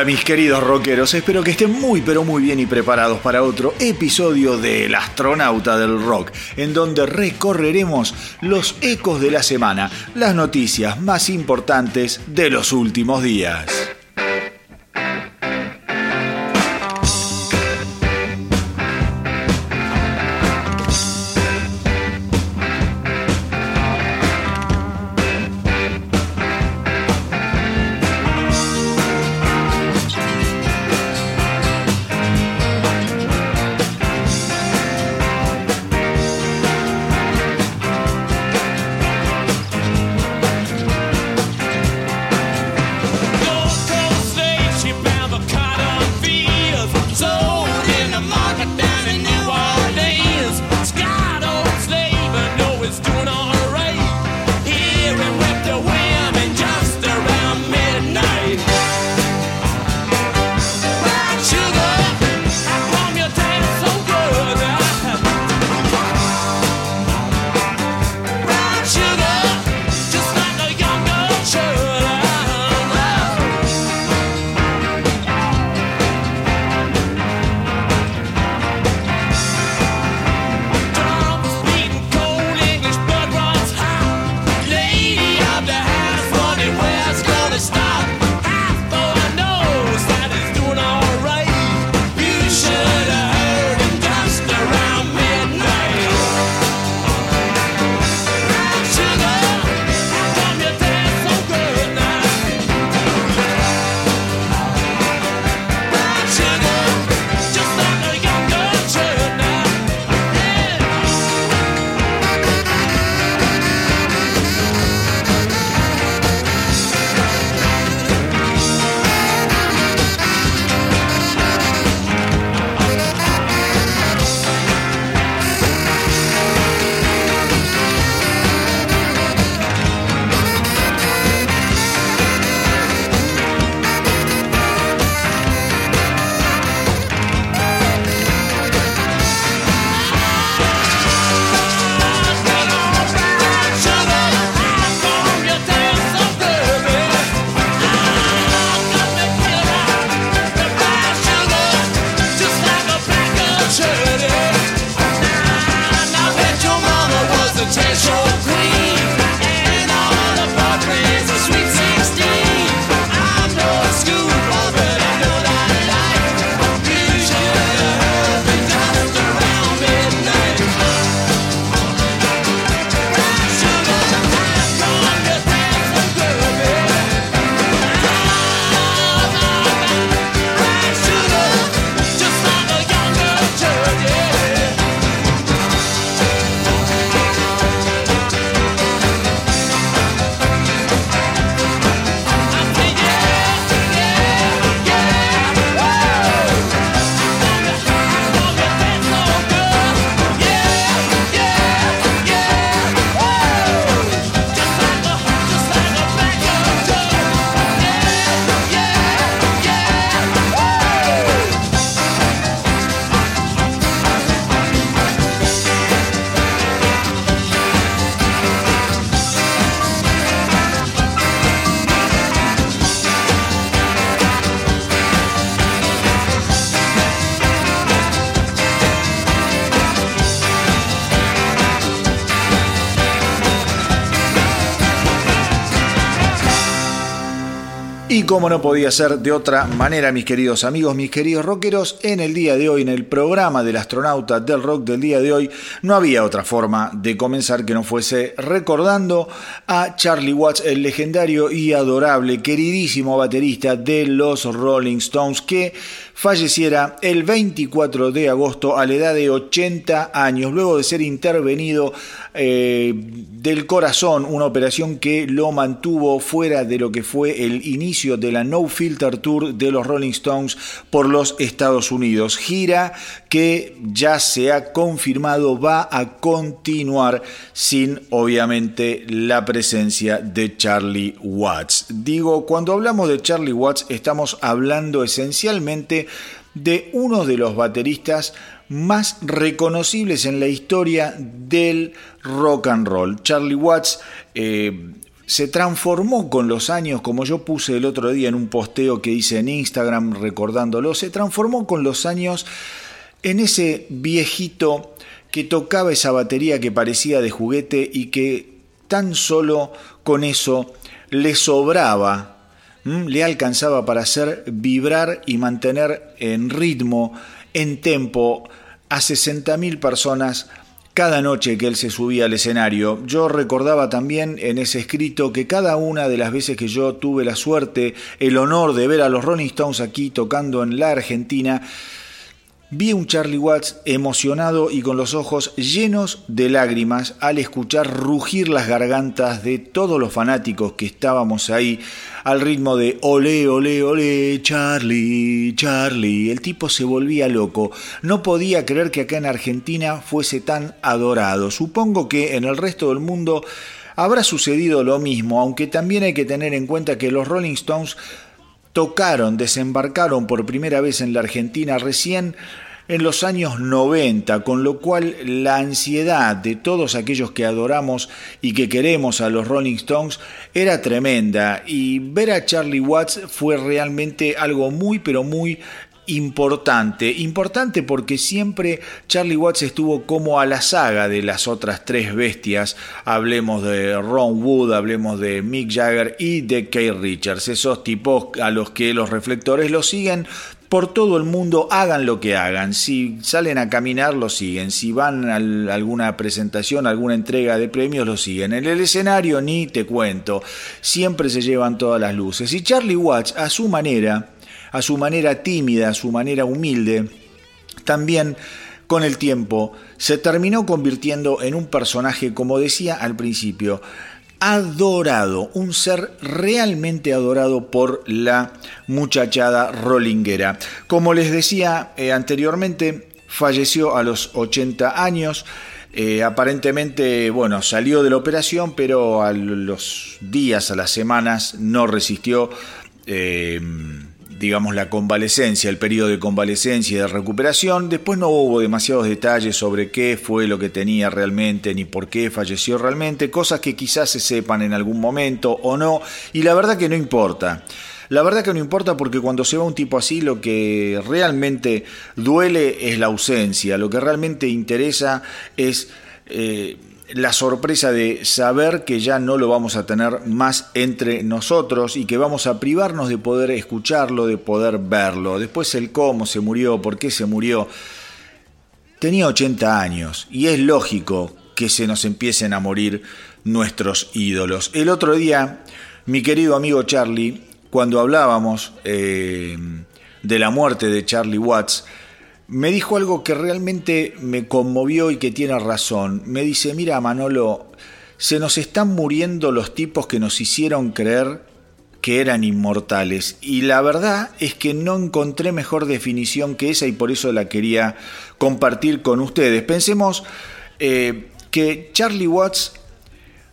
Hola mis queridos rockeros, espero que estén muy pero muy bien y preparados para otro episodio de El astronauta del rock, en donde recorreremos los ecos de la semana, las noticias más importantes de los últimos días. Como no podía ser de otra manera, mis queridos amigos, mis queridos rockeros, en el día de hoy, en el programa del astronauta del rock del día de hoy, no había otra forma de comenzar que no fuese recordando a Charlie Watts, el legendario y adorable, queridísimo baterista de los Rolling Stones, que falleciera el 24 de agosto a la edad de 80 años, luego de ser intervenido eh, del corazón, una operación que lo mantuvo fuera de lo que fue el inicio de la No Filter Tour de los Rolling Stones por los Estados Unidos. Gira que ya se ha confirmado va a continuar sin obviamente la presencia de Charlie Watts. Digo, cuando hablamos de Charlie Watts estamos hablando esencialmente de uno de los bateristas más reconocibles en la historia del rock and roll. Charlie Watts eh, se transformó con los años, como yo puse el otro día en un posteo que hice en Instagram recordándolo, se transformó con los años en ese viejito que tocaba esa batería que parecía de juguete y que tan solo con eso le sobraba, le alcanzaba para hacer vibrar y mantener en ritmo, en tempo, a 60.000 personas cada noche que él se subía al escenario. Yo recordaba también en ese escrito que cada una de las veces que yo tuve la suerte, el honor de ver a los Rolling Stones aquí tocando en la Argentina, Vi un Charlie Watts emocionado y con los ojos llenos de lágrimas al escuchar rugir las gargantas de todos los fanáticos que estábamos ahí al ritmo de ole, ole, ole, Charlie, Charlie. El tipo se volvía loco. No podía creer que acá en Argentina fuese tan adorado. Supongo que en el resto del mundo habrá sucedido lo mismo, aunque también hay que tener en cuenta que los Rolling Stones tocaron, desembarcaron por primera vez en la Argentina recién en los años 90, con lo cual la ansiedad de todos aquellos que adoramos y que queremos a los Rolling Stones era tremenda. Y ver a Charlie Watts fue realmente algo muy pero muy importante. Importante porque siempre Charlie Watts estuvo como a la saga de las otras tres bestias. Hablemos de Ron Wood, hablemos de Mick Jagger y de Keith Richards. Esos tipos a los que los reflectores lo siguen por todo el mundo, hagan lo que hagan. Si salen a caminar, lo siguen. Si van a alguna presentación, alguna entrega de premios, lo siguen. En el escenario, ni te cuento. Siempre se llevan todas las luces. Y Charlie Watts, a su manera, a su manera tímida, a su manera humilde, también con el tiempo se terminó convirtiendo en un personaje, como decía al principio, adorado, un ser realmente adorado por la muchachada rolinguera. Como les decía eh, anteriormente, falleció a los 80 años. Eh, aparentemente, bueno, salió de la operación, pero a los días, a las semanas, no resistió. Eh, digamos, la convalecencia, el periodo de convalecencia y de recuperación. Después no hubo demasiados detalles sobre qué fue lo que tenía realmente ni por qué falleció realmente, cosas que quizás se sepan en algún momento o no, y la verdad que no importa. La verdad que no importa porque cuando se va un tipo así lo que realmente duele es la ausencia, lo que realmente interesa es... Eh, la sorpresa de saber que ya no lo vamos a tener más entre nosotros y que vamos a privarnos de poder escucharlo, de poder verlo. Después el cómo se murió, por qué se murió. Tenía 80 años y es lógico que se nos empiecen a morir nuestros ídolos. El otro día, mi querido amigo Charlie, cuando hablábamos eh, de la muerte de Charlie Watts, me dijo algo que realmente me conmovió y que tiene razón. Me dice, mira Manolo, se nos están muriendo los tipos que nos hicieron creer que eran inmortales. Y la verdad es que no encontré mejor definición que esa y por eso la quería compartir con ustedes. Pensemos eh, que Charlie Watts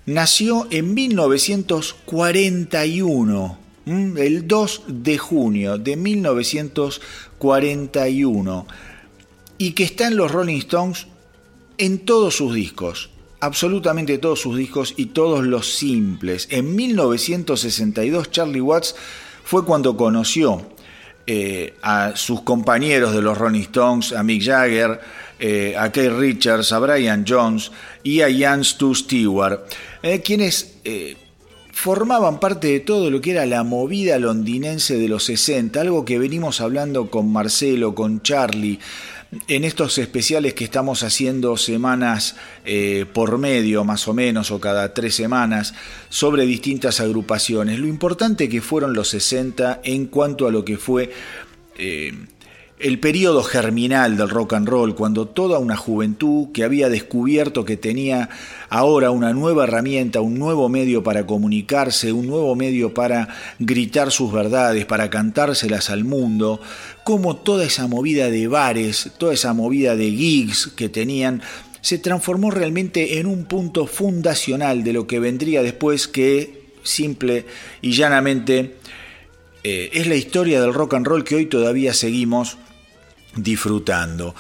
nació en 1941, el 2 de junio de 1941 y que está en los Rolling Stones en todos sus discos, absolutamente todos sus discos y todos los simples. En 1962 Charlie Watts fue cuando conoció eh, a sus compañeros de los Rolling Stones, a Mick Jagger, eh, a Keith Richards, a Brian Jones y a Jan Stu Stewart, eh, quienes formaban parte de todo lo que era la movida londinense de los 60, algo que venimos hablando con Marcelo, con Charlie, en estos especiales que estamos haciendo semanas eh, por medio, más o menos, o cada tres semanas, sobre distintas agrupaciones. Lo importante que fueron los 60 en cuanto a lo que fue eh, el periodo germinal del rock and roll, cuando toda una juventud que había descubierto que tenía ahora una nueva herramienta, un nuevo medio para comunicarse, un nuevo medio para gritar sus verdades, para cantárselas al mundo, como toda esa movida de bares, toda esa movida de gigs que tenían, se transformó realmente en un punto fundacional de lo que vendría después que simple y llanamente eh, es la historia del rock and roll que hoy todavía seguimos disfrutando.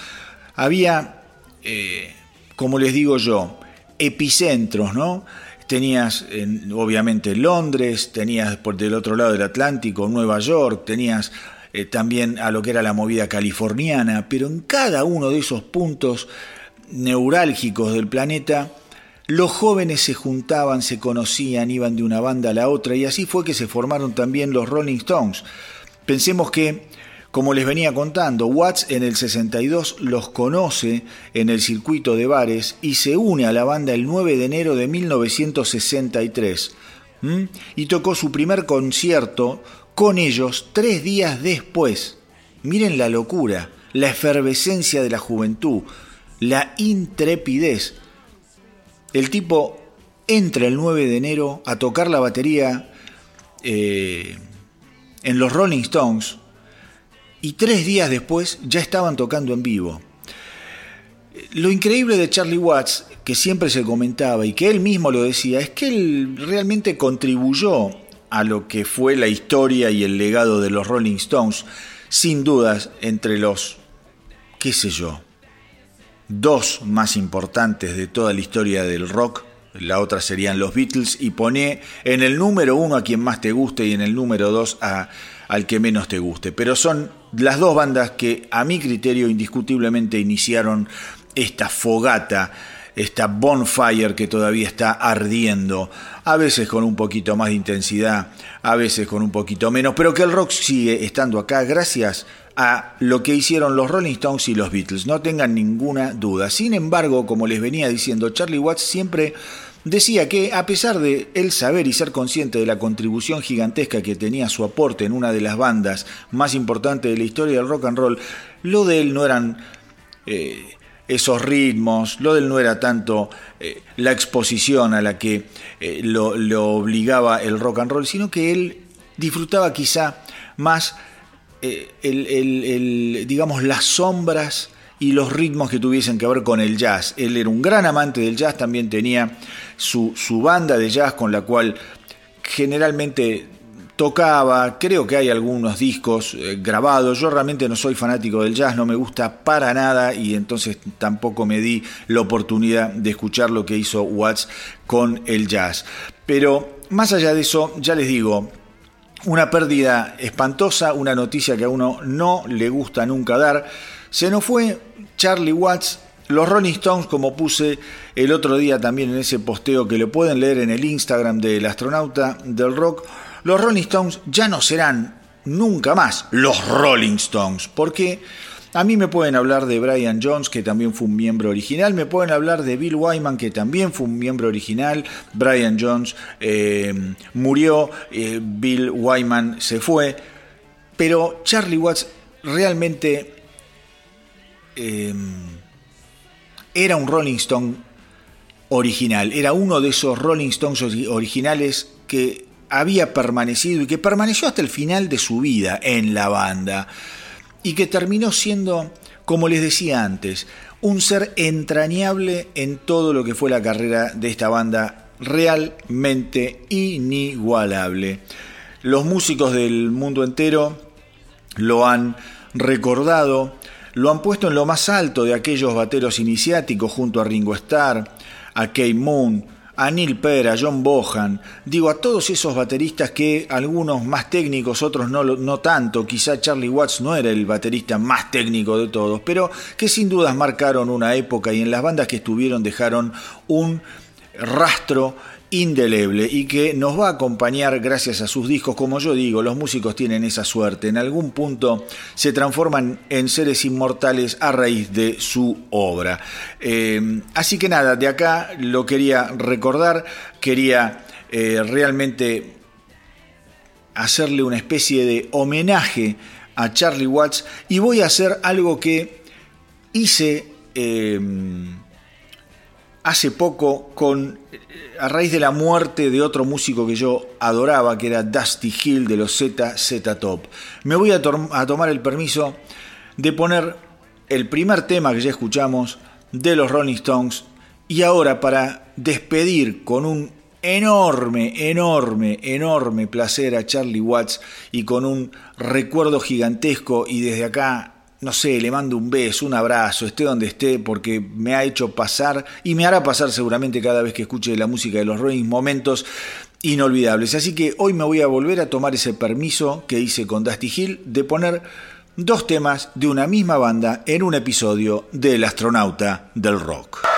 Había, eh, como les digo yo, epicentros, ¿no? tenías obviamente Londres, tenías por del otro lado del Atlántico Nueva York, tenías eh, también a lo que era la movida californiana, pero en cada uno de esos puntos neurálgicos del planeta, los jóvenes se juntaban, se conocían, iban de una banda a la otra y así fue que se formaron también los Rolling Stones. Pensemos que, como les venía contando, Watts en el 62 los conoce en el circuito de bares y se une a la banda el 9 de enero de 1963 y tocó su primer concierto con ellos tres días después. Miren la locura, la efervescencia de la juventud, la intrepidez. El tipo entra el 9 de enero a tocar la batería eh, en los Rolling Stones y tres días después ya estaban tocando en vivo. Lo increíble de Charlie Watts, que siempre se comentaba y que él mismo lo decía, es que él realmente contribuyó a lo que fue la historia y el legado de los Rolling Stones, sin dudas entre los, qué sé yo, dos más importantes de toda la historia del rock, la otra serían los Beatles, y pone en el número uno a quien más te guste y en el número dos a, al que menos te guste. Pero son las dos bandas que a mi criterio indiscutiblemente iniciaron esta fogata esta bonfire que todavía está ardiendo, a veces con un poquito más de intensidad, a veces con un poquito menos, pero que el rock sigue estando acá gracias a lo que hicieron los Rolling Stones y los Beatles, no tengan ninguna duda. Sin embargo, como les venía diciendo, Charlie Watts siempre decía que a pesar de él saber y ser consciente de la contribución gigantesca que tenía su aporte en una de las bandas más importantes de la historia del rock and roll, lo de él no eran eh, esos ritmos, lo del no era tanto eh, la exposición a la que eh, lo, obligaba el rock and roll, sino que él disfrutaba quizá más eh, digamos, las sombras y los ritmos que tuviesen que ver con el jazz. Él era un gran amante del jazz, también tenía su, su banda de jazz con la cual generalmente tocaba, creo que hay algunos discos eh, grabados, yo realmente no soy fanático del jazz, no me gusta para nada y entonces tampoco me di la oportunidad de escuchar lo que hizo Watts con el jazz. Pero más allá de eso, ya les digo, una pérdida espantosa, una noticia que a uno no le gusta nunca dar. Se nos fue Charlie Watts, los Rolling Stones, como puse el otro día también en ese posteo que lo pueden leer en el Instagram del astronauta del rock, los Rolling Stones ya no serán nunca más los Rolling Stones, porque a mí me pueden hablar de Brian Jones, que también fue un miembro original, me pueden hablar de Bill Wyman, que también fue un miembro original, Brian Jones eh, murió, eh, Bill Wyman se fue, pero Charlie Watts realmente eh, era un Rolling Stone original, era uno de esos Rolling Stones originales que había permanecido y que permaneció hasta el final de su vida en la banda y que terminó siendo, como les decía antes, un ser entrañable en todo lo que fue la carrera de esta banda realmente inigualable. Los músicos del mundo entero lo han recordado, lo han puesto en lo más alto de aquellos bateros iniciáticos junto a Ringo Starr, a Kate Moon, a Neil Peart, a John Bohan, digo a todos esos bateristas que algunos más técnicos, otros no, no tanto, quizá Charlie Watts no era el baterista más técnico de todos, pero que sin dudas marcaron una época y en las bandas que estuvieron dejaron un rastro indeleble y que nos va a acompañar gracias a sus discos. Como yo digo, los músicos tienen esa suerte. En algún punto se transforman en seres inmortales a raíz de su obra. Eh, así que nada, de acá lo quería recordar, quería eh, realmente hacerle una especie de homenaje a Charlie Watts y voy a hacer algo que hice eh, hace poco con a raíz de la muerte de otro músico que yo adoraba, que era Dusty Hill de los Z Z Top. Me voy a, tomar el permiso de poner el primer tema que ya escuchamos de los Rolling Stones y ahora para despedir con un enorme, enorme, enorme placer a Charlie Watts y con un recuerdo gigantesco y desde acá no sé, le mando un beso, un abrazo, esté donde esté, porque me ha hecho pasar y me hará pasar seguramente cada vez que escuche la música de los Rolling momentos inolvidables. Así que hoy me voy a volver a tomar ese permiso que hice con Dusty Hill de poner dos temas de una misma banda en un episodio del astronauta del rock.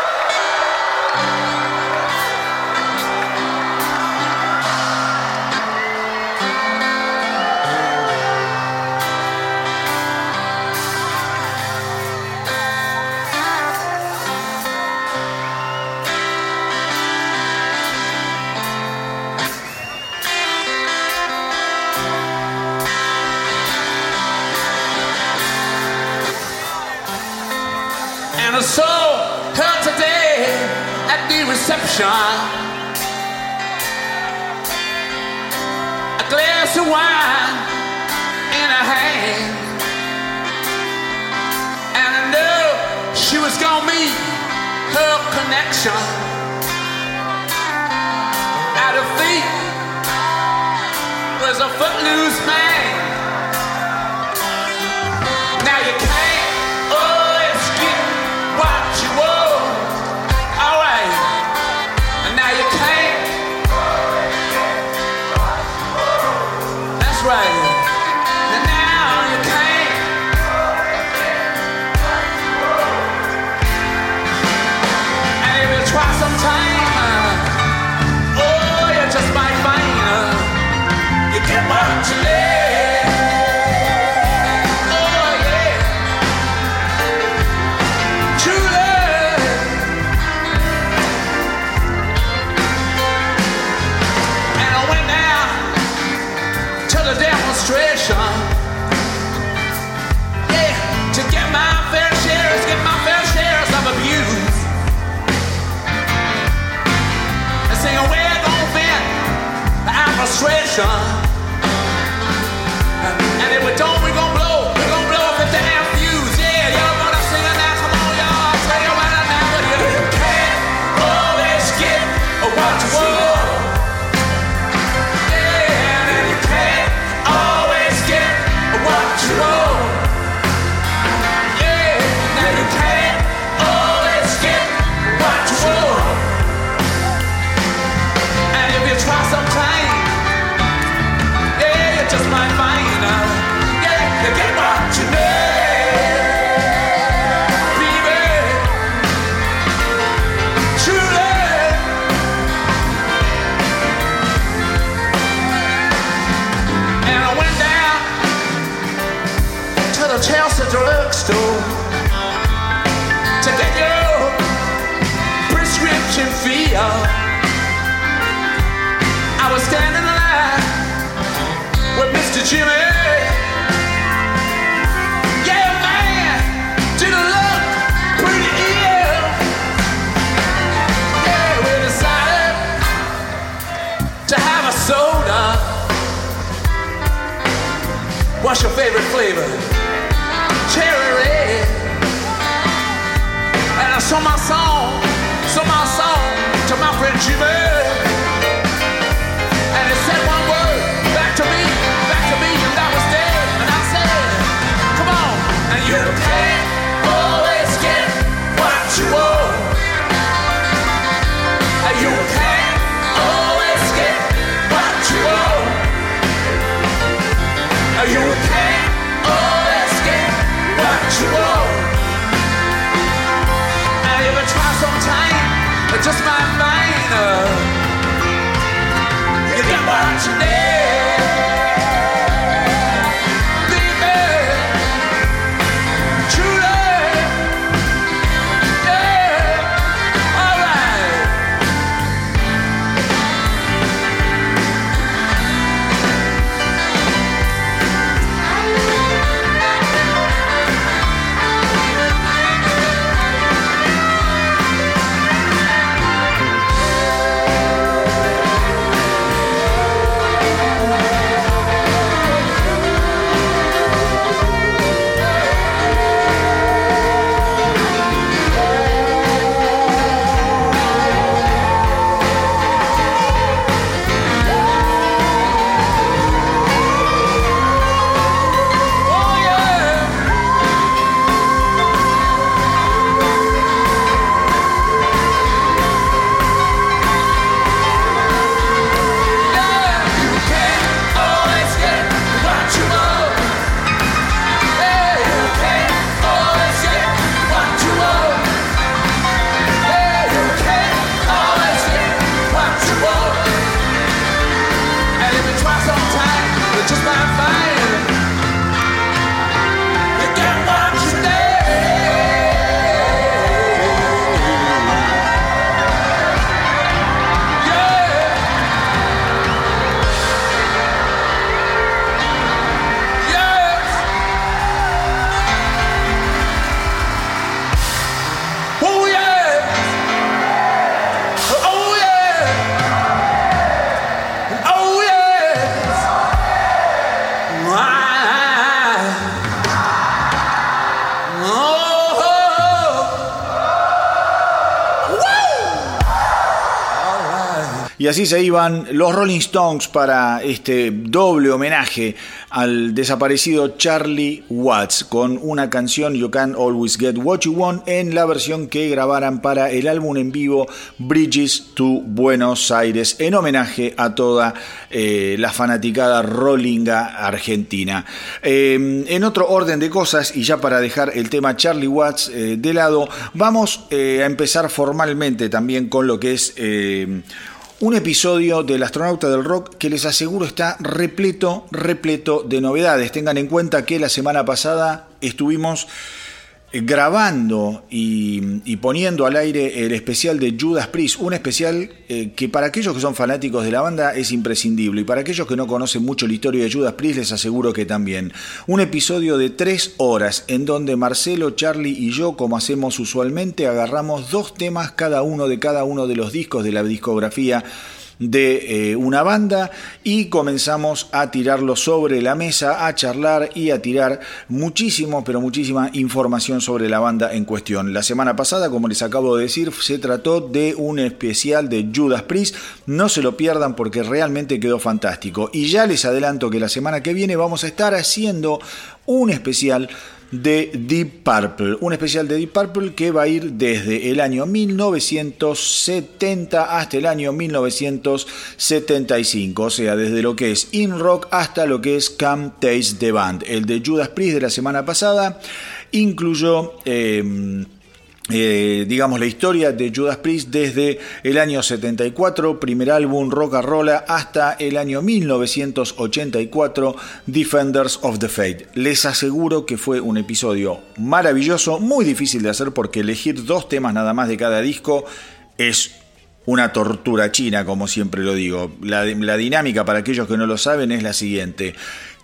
What's your favorite flavor? Cherry red. And I saw my song, saw my song to my friend Jimmy. Así se iban los Rolling Stones para este doble homenaje al desaparecido Charlie Watts con una canción You Can Always Get What You Want en la versión que grabaran para el álbum en vivo Bridges to Buenos Aires en homenaje a toda eh, la fanaticada rollinga argentina. Eh, en otro orden de cosas y ya para dejar el tema Charlie Watts eh, de lado, vamos a empezar formalmente también con lo que es un episodio del astronauta del rock que les aseguro está repleto, repleto de novedades. Tengan en cuenta que la semana pasada estuvimos grabando y, poniendo al aire el especial de Judas Priest, un especial eh, que para aquellos que son fanáticos de la banda es imprescindible y para aquellos que no conocen mucho la historia de Judas Priest les aseguro que también. Un episodio de tres horas en donde Marcelo, Charlie y yo, como hacemos usualmente, agarramos dos temas cada uno de cada uno de los discos de la discografía de eh, una banda y comenzamos a tirarlo sobre la mesa, a charlar y a tirar muchísimo, pero muchísima información sobre la banda en cuestión. La semana pasada, como les acabo de decir, se trató de un especial de Judas Priest. No se lo pierdan porque realmente quedó fantástico. Y ya les adelanto que la semana que viene vamos a estar haciendo un especial de Deep Purple, un especial de Deep Purple que va a ir desde el año 1970 hasta el año 1975, o sea, desde lo que es In Rock hasta lo que es Camp Taste the Band. El de Judas Priest de la semana pasada incluyó... Eh, eh, digamos, la historia de Judas Priest desde el año 74, primer álbum Rock and Roll, hasta el año 1984, Defenders of the Faith. Les aseguro que fue un episodio maravilloso, muy difícil de hacer porque elegir dos temas nada más de cada disco es una tortura china, como siempre lo digo. La dinámica, para aquellos que no lo saben, es la siguiente.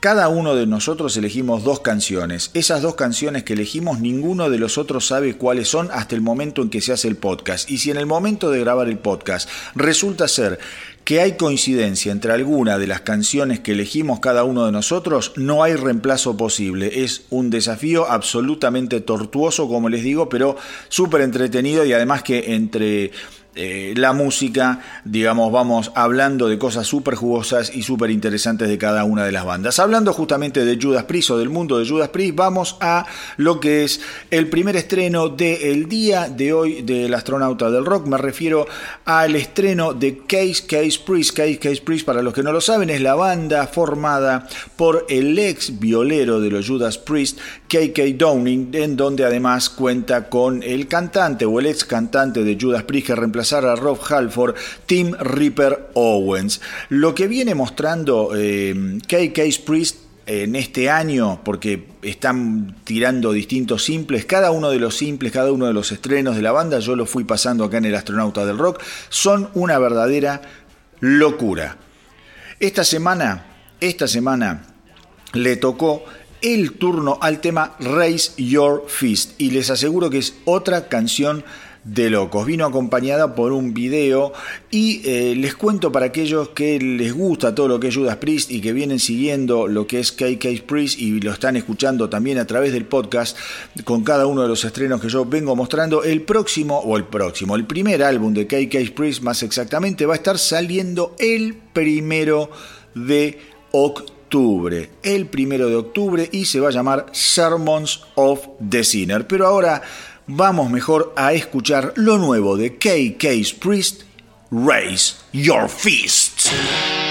Cada uno de nosotros elegimos dos canciones. Esas dos canciones que elegimos ninguno de los otros sabe cuáles son hasta el momento en que se hace el podcast. Y si en el momento de grabar el podcast resulta ser que hay coincidencia entre alguna de las canciones que elegimos cada uno de nosotros, no hay reemplazo posible. Es un desafío absolutamente tortuoso, como les digo, pero súper entretenido y además que entre eh, la música, digamos, vamos hablando de cosas súper jugosas y súper interesantes de cada una de las bandas. Hablando justamente de Judas Priest o del mundo de Judas Priest, vamos a lo que es el primer estreno del día de hoy del astronauta del rock. Me refiero al estreno de Case Case Priest. Case Case Priest, para los que no lo saben, es la banda formada por el ex violero de los Judas Priest, KK Downing, en donde además cuenta con el cantante o el ex cantante de Judas Priest que reemplazó a Rob Halford, Tim Ripper Owens. Lo que viene mostrando eh, K.K. Priest en este año, porque están tirando distintos simples, cada uno de los simples, cada uno de los estrenos de la banda, yo lo fui pasando acá en el Astronauta del Rock, son una verdadera locura. Esta semana, esta semana le tocó el turno al tema Raise Your Fist y les aseguro que es otra canción de locos. Vino acompañada por un video y eh, les cuento para aquellos que les gusta todo lo que es Judas Priest y que vienen siguiendo lo que es KK Priest y lo están escuchando también a través del podcast con cada uno de los estrenos que yo vengo mostrando. El próximo, o el próximo, el primer álbum de KK Priest más exactamente va a estar saliendo el primero de octubre. El primero de octubre y se va a llamar Sermons of the Sinner. Pero ahora vamos mejor a escuchar lo nuevo de KK's Priest, Raise Your Fist.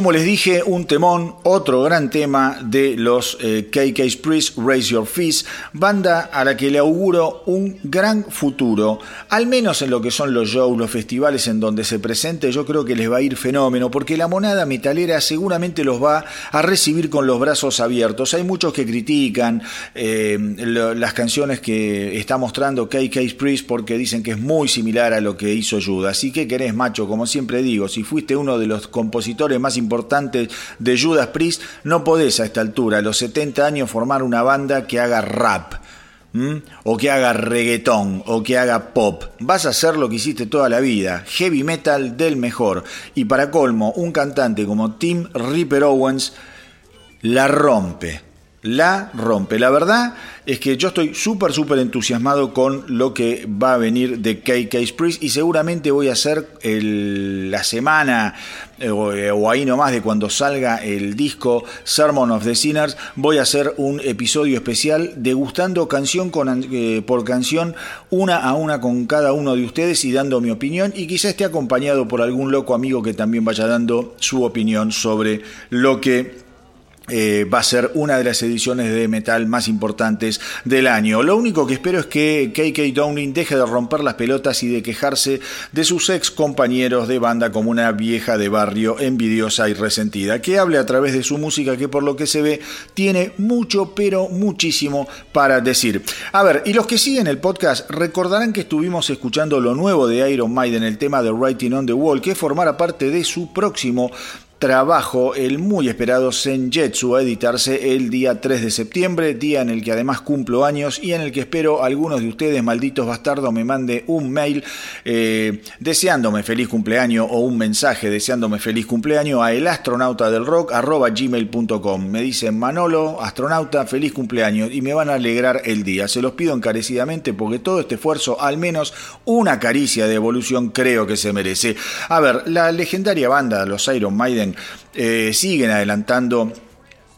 Como les dije, un temón, otro gran tema de los eh, KK's Priest, Raise Your Fist, banda a la que le auguro un gran futuro, al menos en lo que son los shows, los festivales en donde se presente, yo creo que les va a ir fenómeno, porque la monada metalera seguramente los va a recibir con los brazos abiertos. Hay muchos que critican eh, las canciones que está mostrando KK's Priest porque dicen que es muy similar a lo que hizo Judas. ¿Y qué querés, macho? Como siempre digo, si fuiste uno de los compositores más importantes de Judas Priest, no podés a esta altura, a los 70 años, formar una banda que haga rap. O que haga reggaetón, o que haga pop. Vas a hacer lo que hiciste toda la vida, heavy metal del mejor. Y para colmo, un cantante como Tim Ripper Owens la rompe. La rompe. La verdad es que yo estoy súper, súper entusiasmado con lo que va a venir de KK's Priest y seguramente voy a hacer la semana eh, o, eh, o ahí nomás de cuando salga el disco Sermon of the Sinners, voy a hacer un episodio especial degustando canción con, eh, por canción, una a una con cada uno de ustedes y dando mi opinión y quizá esté acompañado por algún loco amigo que también vaya dando su opinión sobre lo que eh, va a ser una de las ediciones de metal más importantes del año. Lo único que espero es que KK Downing deje de romper las pelotas y de quejarse de sus ex compañeros de banda como una vieja de barrio envidiosa y resentida, que hable a través de su música que por lo que se ve tiene mucho, pero muchísimo para decir. A ver, y los que siguen el podcast recordarán que estuvimos escuchando lo nuevo de Iron Maiden, el tema de Writing on the Wall, que formará parte de su próximo trabajo, el muy esperado Senjetsu, a editarse el día 3 de septiembre, día en el que además cumplo años y en el que espero algunos de ustedes, malditos bastardos, me mande un mail eh, deseándome feliz cumpleaños o un mensaje deseándome feliz cumpleaños a elastronautadelrock.gmail.com. Me dicen Manolo, astronauta, feliz cumpleaños y me van a alegrar el día. Se los pido encarecidamente porque todo este esfuerzo, al menos una caricia de evolución, creo que se merece. A ver, la legendaria banda, los Iron Maiden, eh, siguen adelantando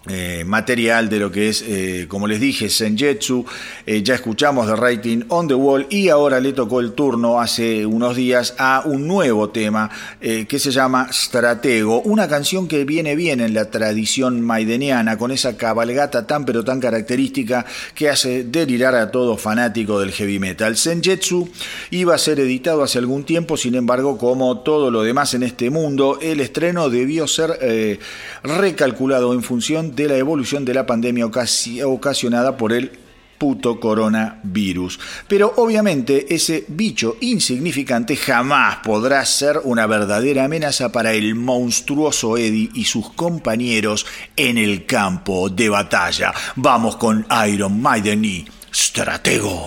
eh, material de lo que es, eh, como les dije, Senjetsu. Eh, ya escuchamos The Writing on the Wall y ahora le tocó el turno hace unos días a un nuevo tema que se llama Stratego, una canción que viene bien en la tradición maideniana, con esa cabalgata tan pero tan característica que hace delirar a todo fanático del heavy metal. Senjetsu iba a ser editado hace algún tiempo, sin embargo, como todo lo demás en este mundo, el estreno debió ser recalculado en función de la evolución de la pandemia ocasi- ocasionada por el puto coronavirus. Pero obviamente ese bicho insignificante jamás podrá ser una verdadera amenaza para el monstruoso Eddie y sus compañeros en el campo de batalla. Vamos con Iron Maiden y Stratego.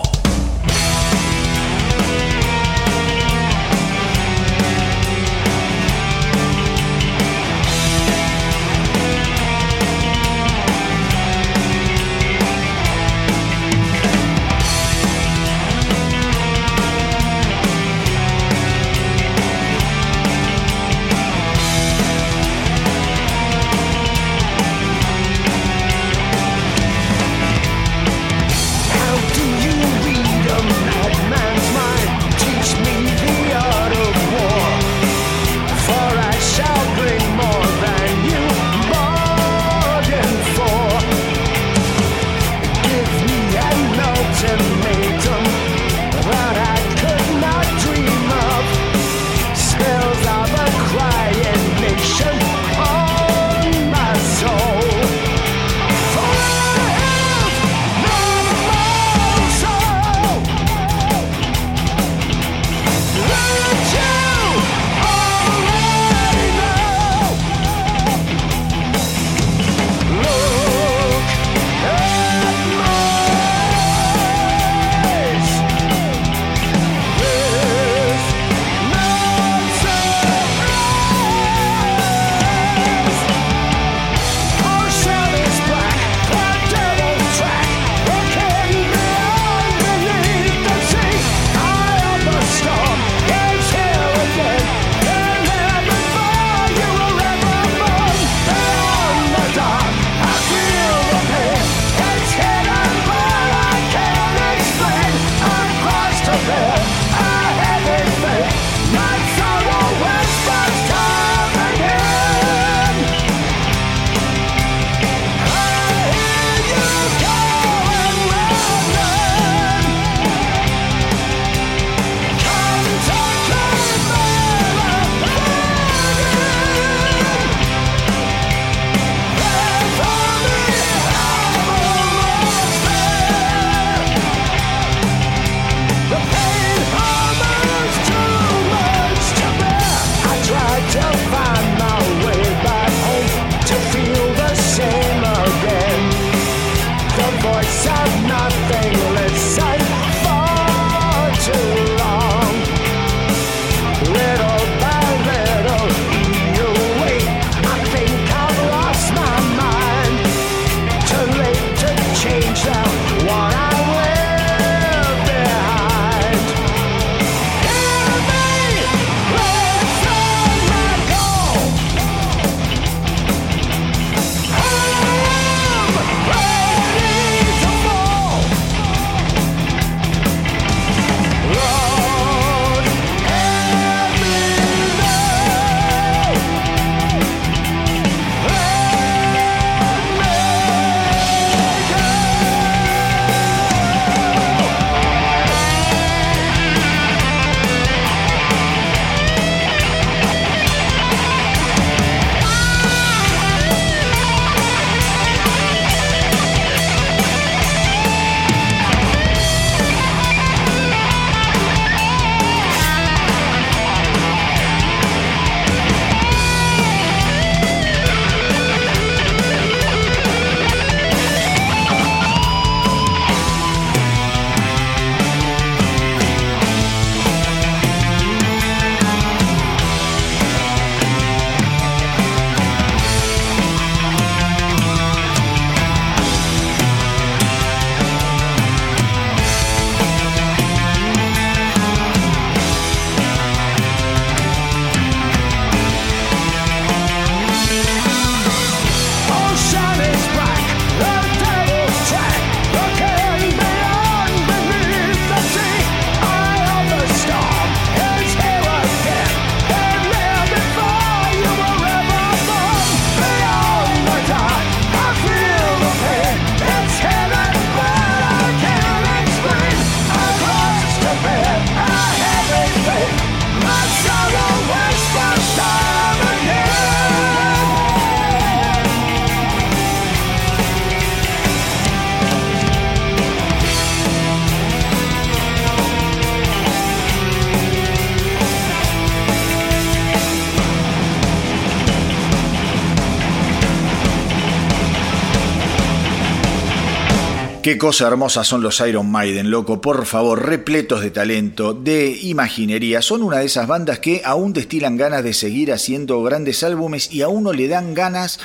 Qué cosa hermosa son los Iron Maiden, loco, por favor, repletos de talento, de imaginería. Son una de esas bandas que aún destilan ganas de seguir haciendo grandes álbumes y a uno le dan ganas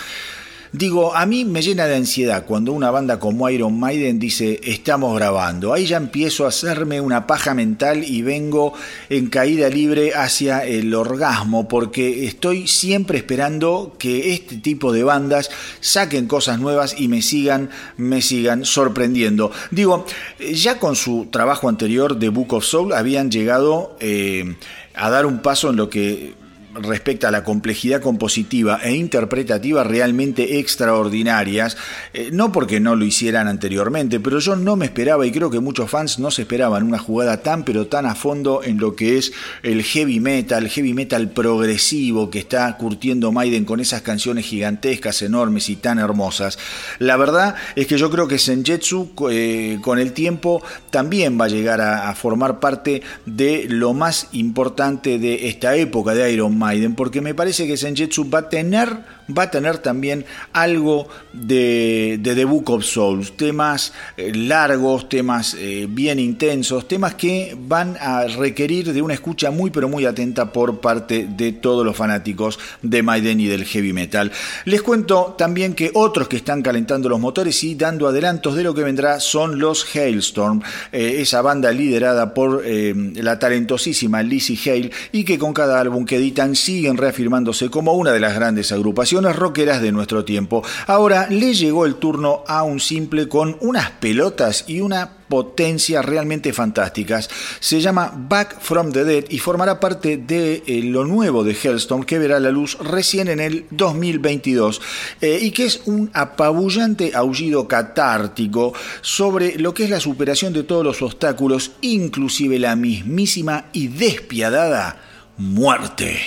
Digo, a mí me llena de ansiedad cuando una banda como Iron Maiden dice estamos grabando. Ahí ya empiezo a hacerme una paja mental y vengo en caída libre hacia el orgasmo porque estoy siempre esperando que este tipo de bandas saquen cosas nuevas y me sigan, me sigan sorprendiendo. Digo, ya con su trabajo anterior de Book of Soul habían llegado eh, a dar un paso en lo que respecto a la complejidad compositiva e interpretativa realmente extraordinarias, eh, no porque no lo hicieran anteriormente, pero yo no me esperaba y creo que muchos fans no se esperaban una jugada tan pero tan a fondo en lo que es el heavy metal, heavy metal progresivo que está curtiendo Maiden con esas canciones gigantescas, enormes y tan hermosas. La verdad es que yo creo que Senjetsu eh, con el tiempo también va a llegar a, a formar parte de lo más importante de esta época de Iron Maiden, porque me parece que Senjetsu va a tener va a tener también algo de, de The Book of Souls, temas eh, largos, temas eh, bien intensos, temas que van a requerir de una escucha muy pero muy atenta por parte de todos los fanáticos de Maiden y del heavy metal. Les cuento también que otros que están calentando los motores y dando adelantos de lo que vendrá son los Hailstorm, eh, esa banda liderada por la talentosísima Lizzie Hale y que con cada álbum que editan siguen reafirmándose como una de las grandes agrupaciones rockeras de nuestro tiempo. Ahora le llegó el turno a un simple con unas pelotas y una potencia realmente fantásticas. Se llama Back from the Dead y formará parte de eh, lo nuevo de Hellstone que verá la luz recién en el 2022 eh, y que es un apabullante aullido catártico sobre lo que es la superación de todos los obstáculos, inclusive la mismísima y despiadada muerte.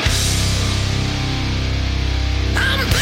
I'm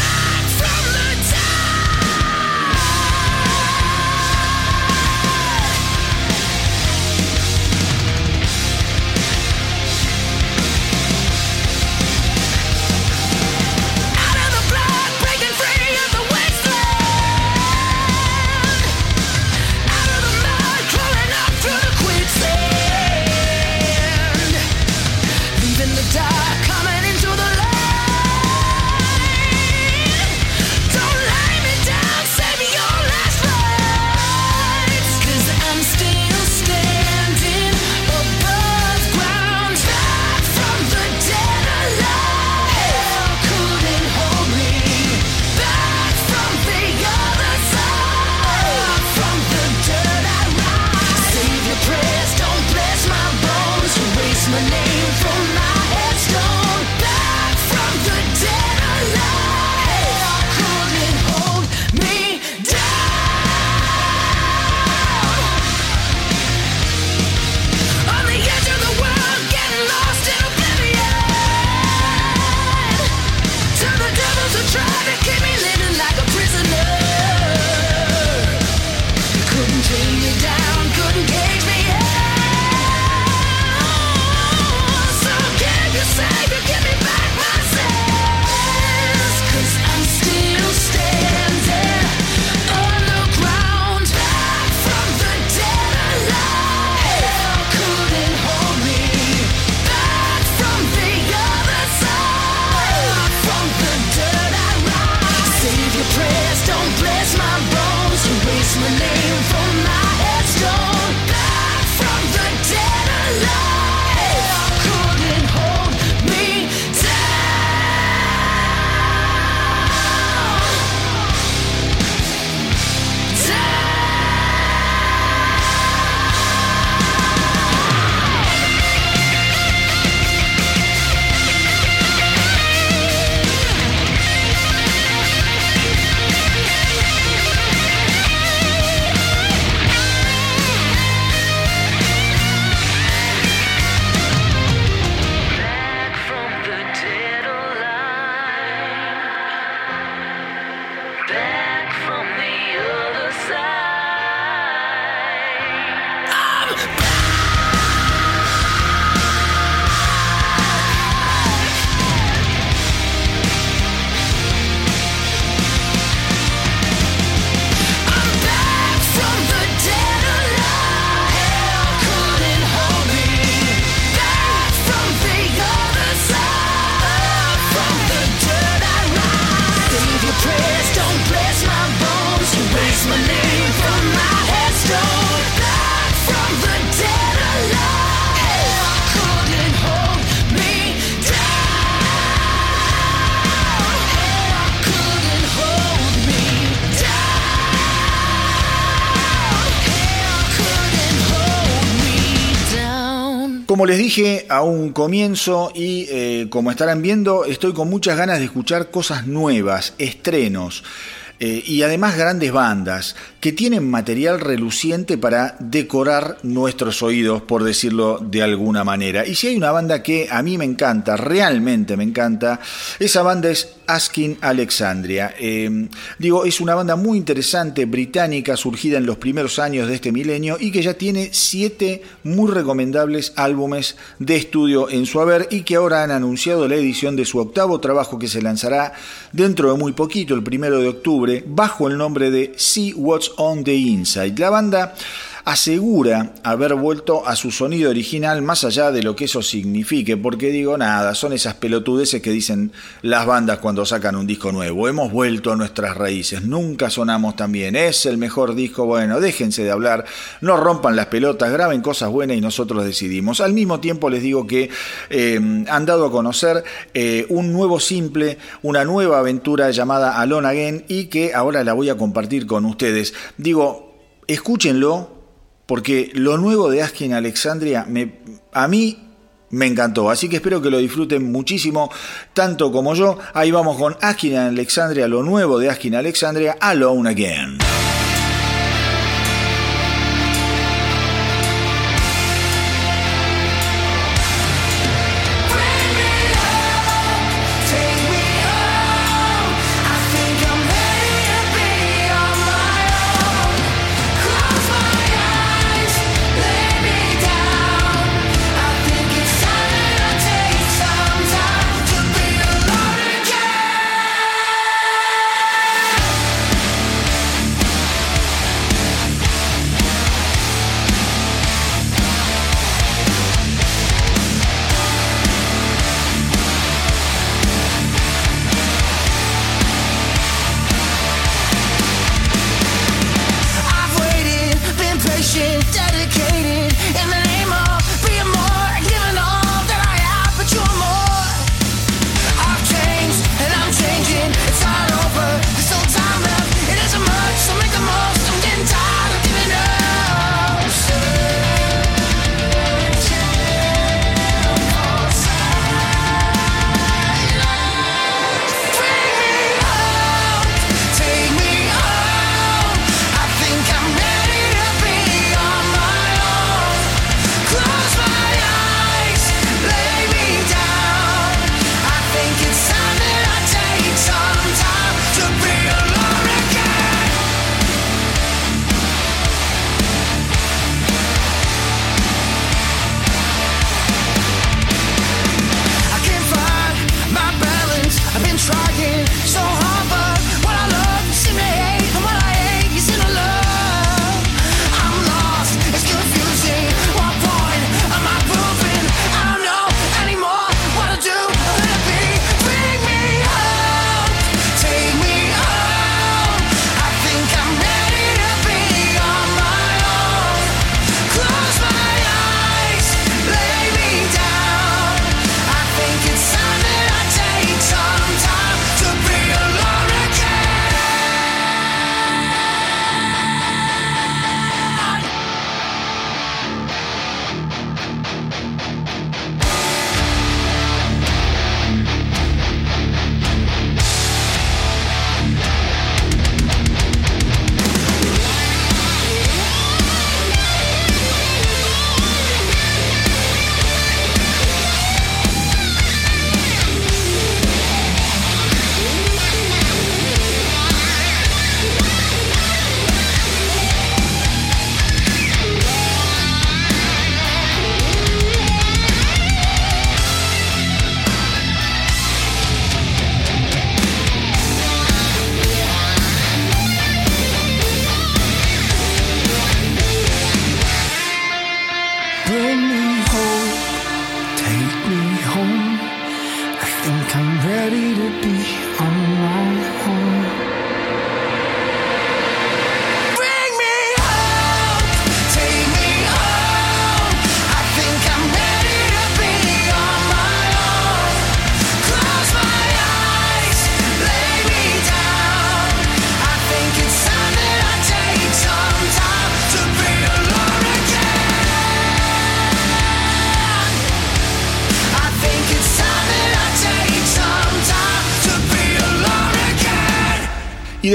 Como les dije a un comienzo y eh, como estarán viendo, estoy con muchas ganas de escuchar cosas nuevas, estrenos. Eh, y además grandes bandas que tienen material reluciente para decorar nuestros oídos, por decirlo de alguna manera. Y si hay una banda que a mí me encanta, realmente me encanta, esa banda es Asking Alexandria. Eh, digo, es una banda muy interesante, británica, surgida en los primeros años de este milenio y que ya tiene siete muy recomendables álbumes de estudio en su haber y que ahora han anunciado la edición de su octavo trabajo que se lanzará dentro de muy poquito, el primero de octubre bajo el nombre de See What's on the Inside. La banda asegura haber vuelto a su sonido original más allá de lo que eso signifique, porque digo nada, son esas pelotudeces que dicen las bandas cuando sacan un disco nuevo, hemos vuelto a nuestras raíces, nunca sonamos tan bien, es el mejor disco, bueno, déjense de hablar, no rompan las pelotas, graben cosas buenas y nosotros decidimos. Al mismo tiempo les digo que eh, han dado a conocer eh, un nuevo simple, una nueva aventura llamada Alone Again y que ahora la voy a compartir con ustedes. Digo, escúchenlo, porque lo nuevo de Askin Alexandria me, a mí me encantó, así que espero que lo disfruten muchísimo, tanto como yo. Ahí vamos con Askin Alexandria, lo nuevo de Askin Alexandria, Alone Again.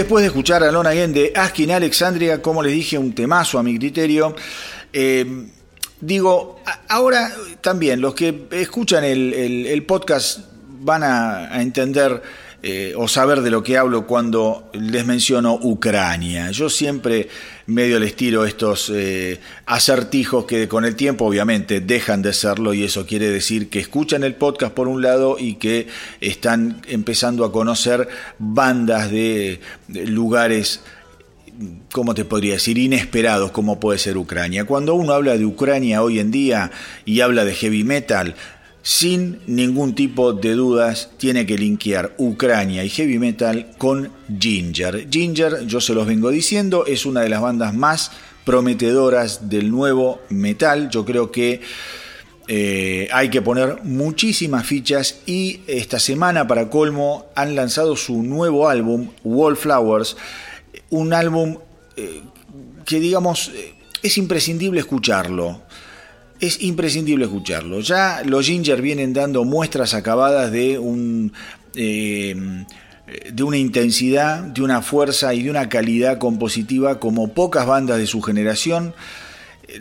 Después de escuchar a Lona Again de Askin Alexandria, como les dije, un temazo a mi criterio. eh, digo, ahora también los que escuchan el, podcast van a, a entender eh, o saber de lo que hablo cuando les menciono Ucrania. Yo siempre medio les tiro estos eh, acertijos que con el tiempo obviamente dejan de serlo y eso quiere decir que escuchan el podcast por un lado y que están empezando a conocer bandas de, lugares ¿cómo te podría decir? Inesperados como puede ser Ucrania. Cuando uno habla de Ucrania hoy en día y habla de heavy metal, sin ningún tipo de dudas, tiene que linkear Ucrania y heavy metal con Ginger. Ginger, yo se los vengo diciendo, es una de las bandas más prometedoras del nuevo metal. Yo creo que eh, hay que poner muchísimas fichas y esta semana para colmo han lanzado su nuevo álbum Wallflowers, un álbum eh, que digamos eh, es imprescindible escucharlo. Es imprescindible escucharlo. Ya los Ginger vienen dando muestras acabadas de un eh, de una intensidad, de una fuerza y de una calidad compositiva como pocas bandas de su generación.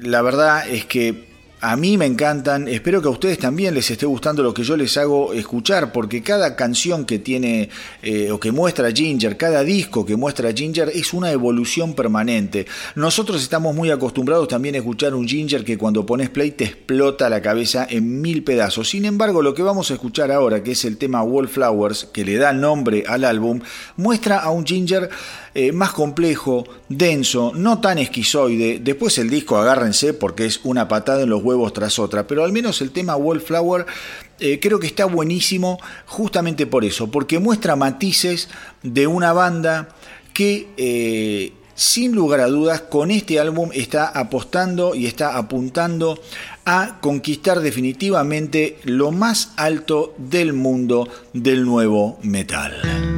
La verdad es que a mí me encantan, espero que a ustedes también les esté gustando lo que yo les hago escuchar, porque cada canción que tiene eh, o que muestra Ginger, cada disco que muestra Ginger es una evolución permanente. Nosotros estamos muy acostumbrados también a escuchar un Ginger que cuando pones play te explota la cabeza en mil pedazos. Sin embargo, lo que vamos a escuchar ahora, que es el tema Wallflowers, que le da nombre al álbum, muestra a un Ginger eh, más complejo, denso, no tan esquizoide. Después el disco, agárrense, porque es una patada en los huevos tras otra. Pero al menos el tema Wallflower eh, creo que está buenísimo justamente por eso, porque muestra matices de una banda que... eh, sin lugar a dudas, con este álbum está apostando y está apuntando a conquistar definitivamente lo más alto del mundo del nuevo metal.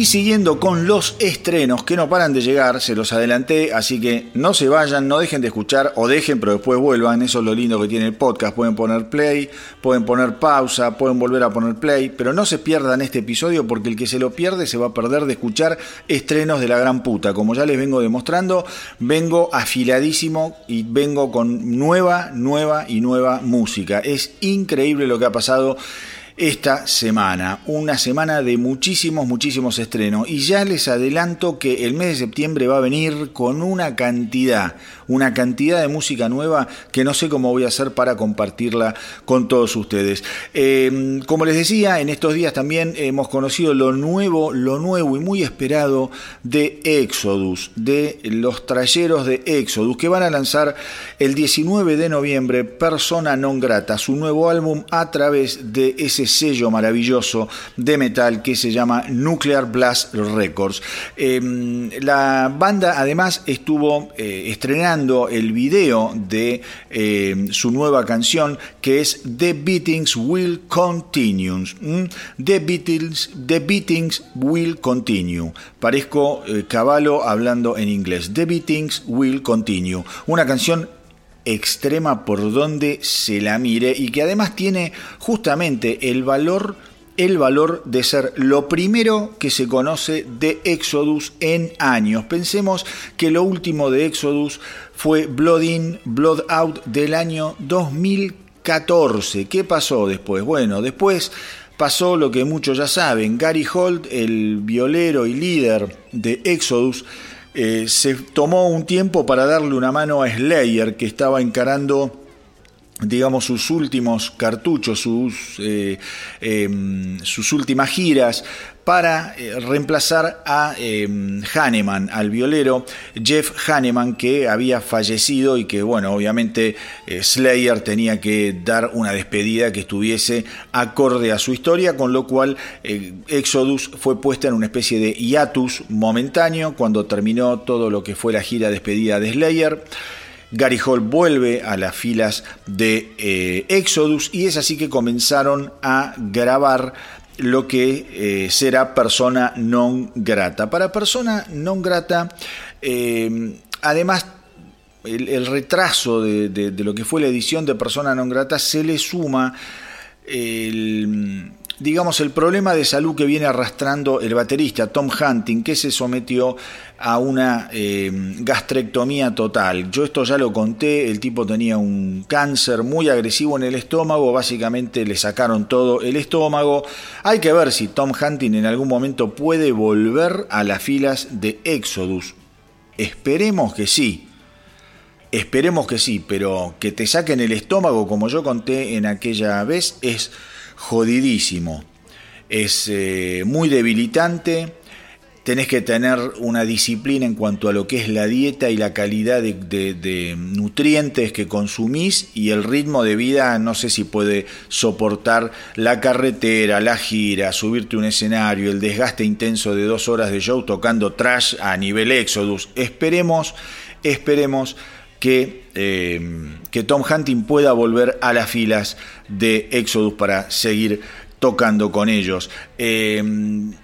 Y siguiendo con los estrenos que no paran de llegar, se los adelanté, así que no se vayan, no dejen de escuchar o dejen pero después vuelvan, eso es lo lindo que tiene el podcast, pueden poner play, pueden poner pausa, pueden volver a poner play, pero no se pierdan este episodio porque el que se lo pierde se va a perder de escuchar estrenos de la gran puta. Como ya les vengo demostrando, vengo afiladísimo y vengo con nueva, nueva y nueva música. Es increíble lo que ha pasado esta semana. Una semana de muchísimos, muchísimos estrenos. Y ya les adelanto que el mes de septiembre va a venir con una cantidad, una cantidad de música nueva que no sé cómo voy a hacer para compartirla con todos ustedes. Eh, como les decía, en estos días también hemos conocido lo nuevo, lo nuevo y muy esperado de Exodus, de los trayeros de Exodus, que van a lanzar el 19 de noviembre Persona Non Grata, su nuevo álbum a través de ese sello maravilloso de metal que se llama Nuclear Blast Records. Eh, la banda además estuvo eh, estrenando el video de eh, su nueva canción que es The Beatings Will Continue. The, Beatles, The Beatings Will Continue. Parezco eh, caballo hablando en inglés. The Beatings Will Continue. Una canción extrema por donde se la mire y que además tiene justamente el valor el valor de ser lo primero que se conoce de Exodus en años. Pensemos que lo último de Exodus fue Blood In, Blood Out del año 2014. ¿Qué pasó después? Bueno, después pasó lo que muchos ya saben. Gary Holt, el violero y líder de Exodus, eh, se tomó un tiempo para darle una mano a Slayer, que estaba encarando digamos sus últimos cartuchos, sus, eh, eh, sus últimas giras para eh, reemplazar a Hanneman, al violero Jeff Hanneman, que había fallecido y que, bueno, obviamente Slayer tenía que dar una despedida que estuviese acorde a su historia, con lo cual Exodus fue puesta en una especie de hiatus momentáneo cuando terminó todo lo que fue la gira despedida de Slayer. Gary Hall vuelve a las filas de eh, Exodus y es así que comenzaron a grabar lo que eh, será persona non grata. Para persona non grata, eh, además el, retraso de, de, de, lo que fue la edición de persona non grata se le suma el digamos, el problema de salud que viene arrastrando el baterista Tom Hunting, que se sometió a una eh, gastrectomía total. Yo esto ya lo conté, el tipo tenía un cáncer muy agresivo en el estómago, básicamente le sacaron todo el estómago. Hay que ver si Tom Hunting en algún momento puede volver a las filas de Exodus. Esperemos que sí. Esperemos que sí, pero que te saquen el estómago, como yo conté en aquella vez, es jodidísimo. Es eh, muy debilitante. Tenés que tener una disciplina en cuanto a lo que es la dieta y la calidad de, nutrientes que consumís y el ritmo de vida. No sé si puede soportar la carretera, la gira, subirte un escenario, el desgaste intenso de dos horas de show tocando trash a nivel Exodus. Esperemos, esperemos que, eh, que Tom Hunting pueda volver a las filas de Exodus para seguir tocando con ellos. Eh,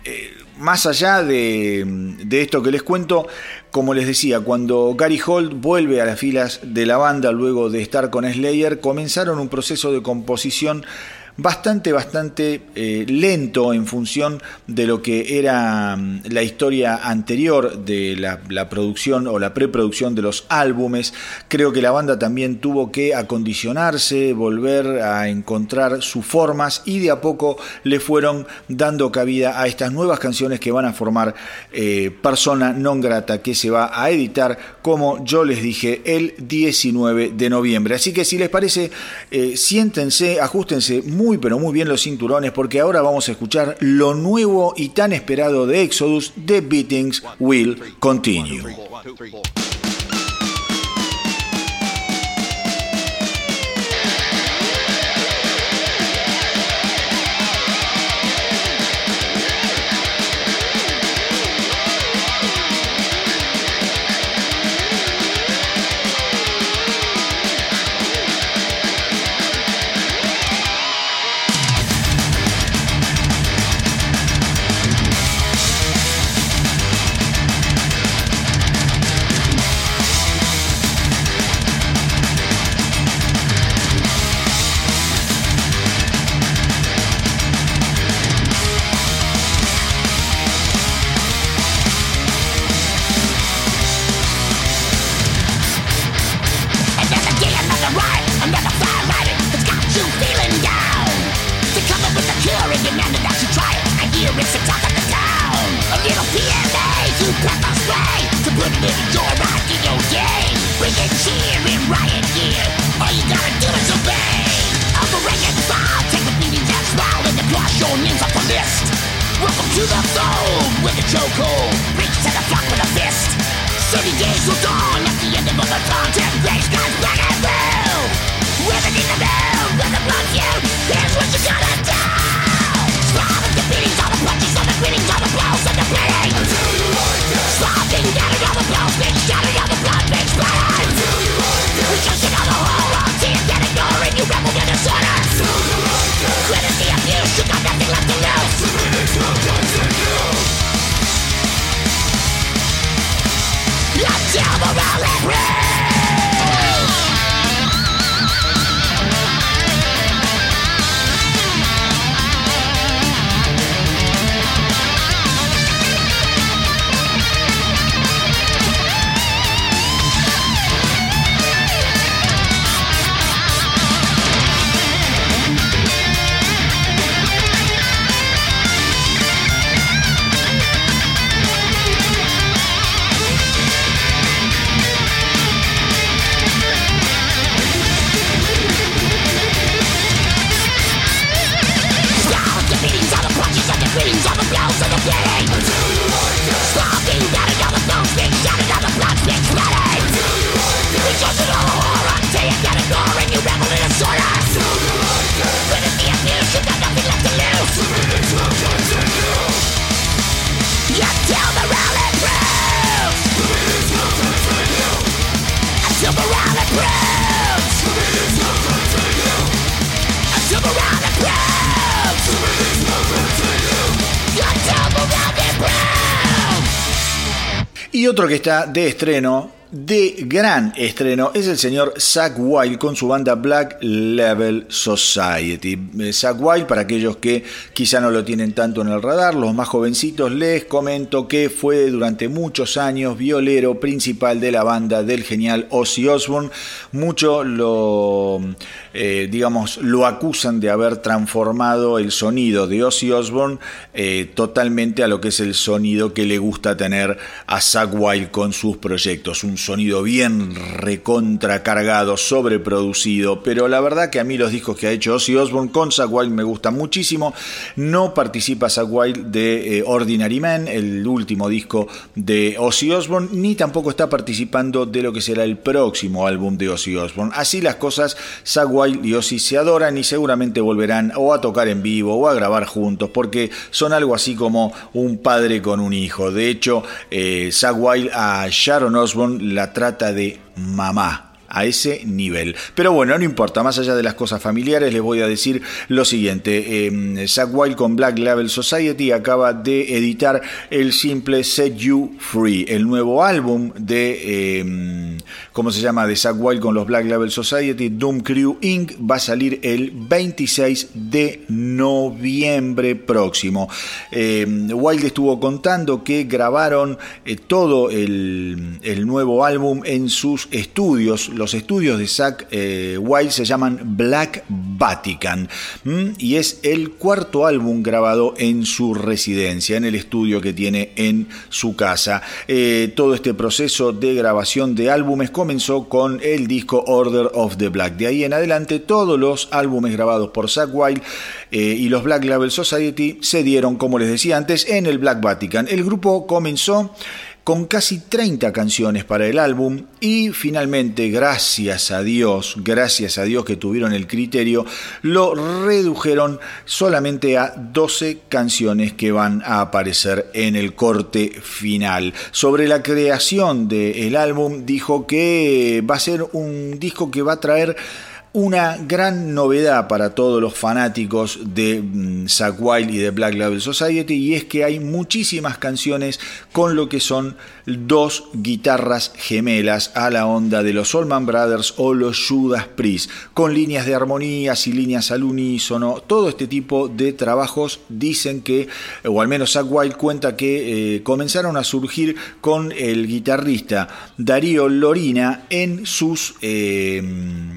eh, más allá de, de, esto que les cuento, como les decía, cuando Gary Holt vuelve a las filas de la banda luego de estar con Slayer, comenzaron un proceso de composición bastante, bastante eh, lento en función de lo que era mm, la historia anterior de la, producción o la preproducción de los álbumes. Creo que la banda también tuvo que acondicionarse, volver a encontrar sus formas y de a poco le fueron dando cabida a estas nuevas canciones que van a formar eh, Persona Non Grata que se va a editar como yo les dije el 19 de noviembre. Así que si les parece, eh, siéntense, ajustense pero muy bien los cinturones porque ahora vamos a escuchar lo nuevo y tan esperado de Exodus, The Beatings Will Continue. Otro que está de estreno, de gran estreno, es el señor Zack Wild con su banda Black Level Society. Eh, Zack Wild, para aquellos que quizá no lo tienen tanto en el radar, los más jovencitos, les comento que fue durante muchos años violero principal de la banda del genial Ozzy Osbourne. Mucho lo, eh, digamos, lo acusan de haber transformado el sonido de Ozzy Osbourne eh, totalmente a lo que es el sonido que le gusta tener a Zack Wild con sus proyectos. Sonido bien recontracargado, sobreproducido, pero la verdad que a mí los discos que ha hecho Ozzy Osbourne con Zack Wild me gustan muchísimo. No participa Zack Wild de eh, Ordinary Man, el último disco de Ozzy Osbourne, ni tampoco está participando de lo que será el próximo álbum de Ozzy Osbourne. Así las cosas, Zack Wild y Ozzy se adoran y seguramente volverán o a tocar en vivo o a grabar juntos, porque son algo así como un padre con un hijo. De hecho, eh, Wild a Sharon Osbourne la trata de mamá. A ese nivel. Pero bueno, no importa, más allá de las cosas familiares, les voy a decir lo siguiente. Eh, Zack Wild con Black Label Society acaba de editar el simple Set You Free, el nuevo álbum de, eh, ¿cómo se llama? De Zack Wild con los Black Label Society, Doom Crew Inc. Va a salir el 26 de noviembre próximo. Eh, Wild estuvo contando que grabaron eh, todo el, el, nuevo álbum en sus estudios. Los estudios de Zack eh, se llaman Black Vatican y es el cuarto álbum grabado en su residencia, en el estudio que tiene en su casa. Eh, todo este proceso de grabación de álbumes comenzó con el disco Order of the Black. De ahí en adelante todos los álbumes grabados por Wild eh, y los Black Label Society se dieron, como les decía antes, en el Black Vatican. El grupo comenzó con casi 30 canciones para el álbum y finalmente, gracias a Dios, gracias a Dios que tuvieron el criterio, lo redujeron solamente a 12 canciones que van a aparecer en el corte final. Sobre la creación del álbum dijo que va a ser un disco que va a traer una gran novedad para todos los fanáticos de mm, Zack Wild y de Black Label Society y es que hay muchísimas canciones con lo que son dos guitarras gemelas a la onda de los Allman Brothers o los Judas Priest, con líneas de armonías y líneas al unísono, todo este tipo de trabajos dicen que, o al menos Zack Wild cuenta que eh, comenzaron a surgir con el guitarrista Darío Lorina en sus, eh,